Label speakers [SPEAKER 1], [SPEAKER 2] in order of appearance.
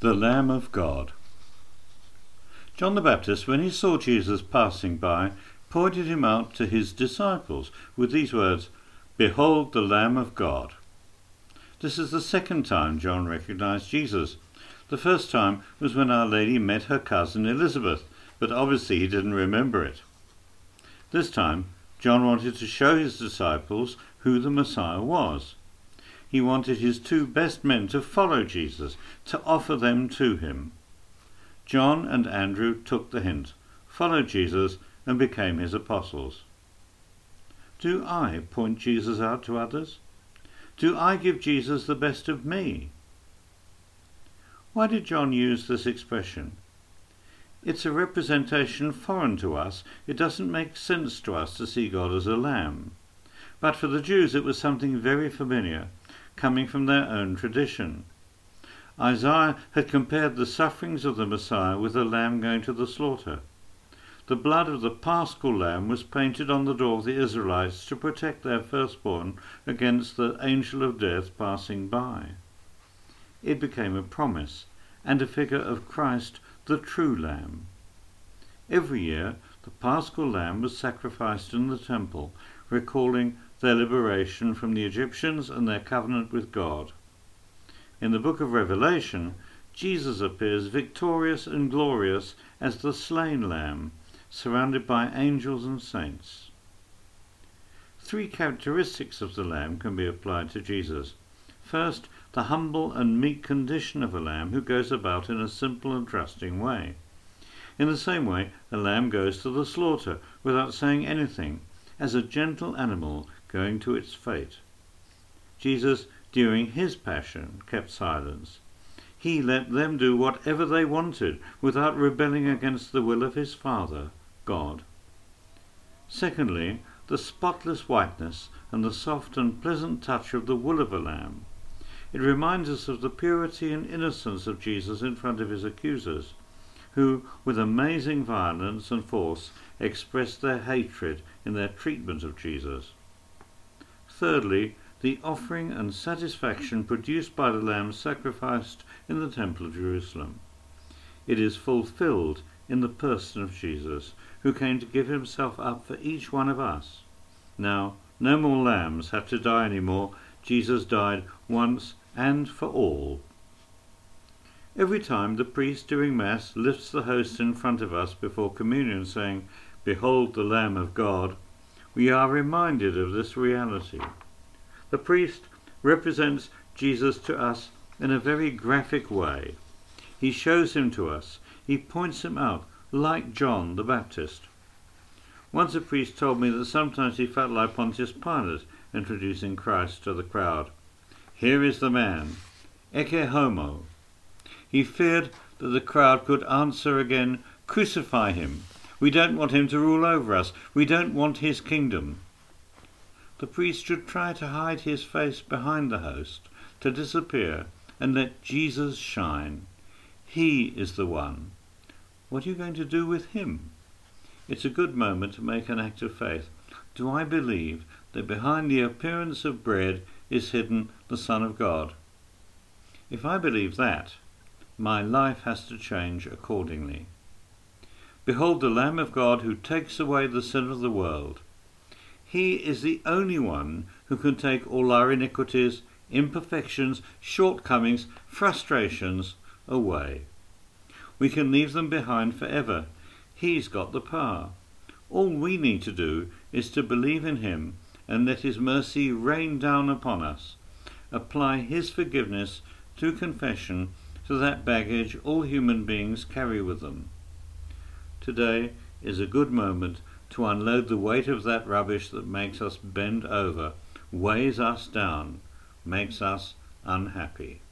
[SPEAKER 1] The Lamb of God. John the Baptist, when he saw Jesus passing by, pointed him out to his disciples with these words, Behold the Lamb of God. This is the second time John recognized Jesus. The first time was when Our Lady met her cousin Elizabeth, but obviously he didn't remember it. This time, John wanted to show his disciples who the Messiah was. He wanted his two best men to follow Jesus, to offer them to him. John and Andrew took the hint, followed Jesus, and became his apostles. Do I point Jesus out to others? Do I give Jesus the best of me? Why did John use this expression? It's a representation foreign to us. It doesn't make sense to us to see God as a lamb. But for the Jews it was something very familiar, coming from their own tradition. Isaiah had compared the sufferings of the Messiah with a lamb going to the slaughter. The blood of the paschal lamb was painted on the door of the Israelites to protect their firstborn against the angel of death passing by it became a promise and a figure of Christ, the true Lamb. Every year, the Paschal Lamb was sacrificed in the temple, recalling their liberation from the Egyptians and their covenant with God. In the book of Revelation, Jesus appears victorious and glorious as the slain Lamb, surrounded by angels and saints. Three characteristics of the Lamb can be applied to Jesus. First, the humble and meek condition of a lamb who goes about in a simple and trusting way. In the same way, a lamb goes to the slaughter without saying anything, as a gentle animal going to its fate. Jesus, during his passion, kept silence. He let them do whatever they wanted without rebelling against the will of his Father, God. Secondly, the spotless whiteness and the soft and pleasant touch of the wool of a lamb. It reminds us of the purity and innocence of Jesus in front of his accusers, who, with amazing violence and force, expressed their hatred in their treatment of Jesus. Thirdly, the offering and satisfaction produced by the lamb sacrificed in the Temple of Jerusalem. It is fulfilled in the person of Jesus, who came to give himself up for each one of us. Now, no more lambs have to die any more. Jesus died once and for all. Every time the priest during Mass lifts the host in front of us before communion, saying, Behold the Lamb of God, we are reminded of this reality. The priest represents Jesus to us in a very graphic way. He shows him to us, he points him out, like John the Baptist. Once a priest told me that sometimes he felt like Pontius Pilate introducing Christ to the crowd. Here is the man, Ecce homo. He feared that the crowd could answer again, Crucify him. We don't want him to rule over us. We don't want his kingdom. The priest should try to hide his face behind the host, to disappear, and let Jesus shine. He is the one. What are you going to do with him? It's a good moment to make an act of faith. Do I believe that behind the appearance of bread is hidden the Son of God. If I believe that, my life has to change accordingly. Behold the Lamb of God who takes away the sin of the world. He is the only one who can take all our iniquities, imperfections, shortcomings, frustrations away. We can leave them behind forever. He's got the power. All we need to do is to believe in him and let his mercy rain down upon us. Apply his forgiveness through confession to that baggage all human beings carry with them. Today is a good moment to unload the weight of that rubbish that makes us bend over, weighs us down, makes us unhappy.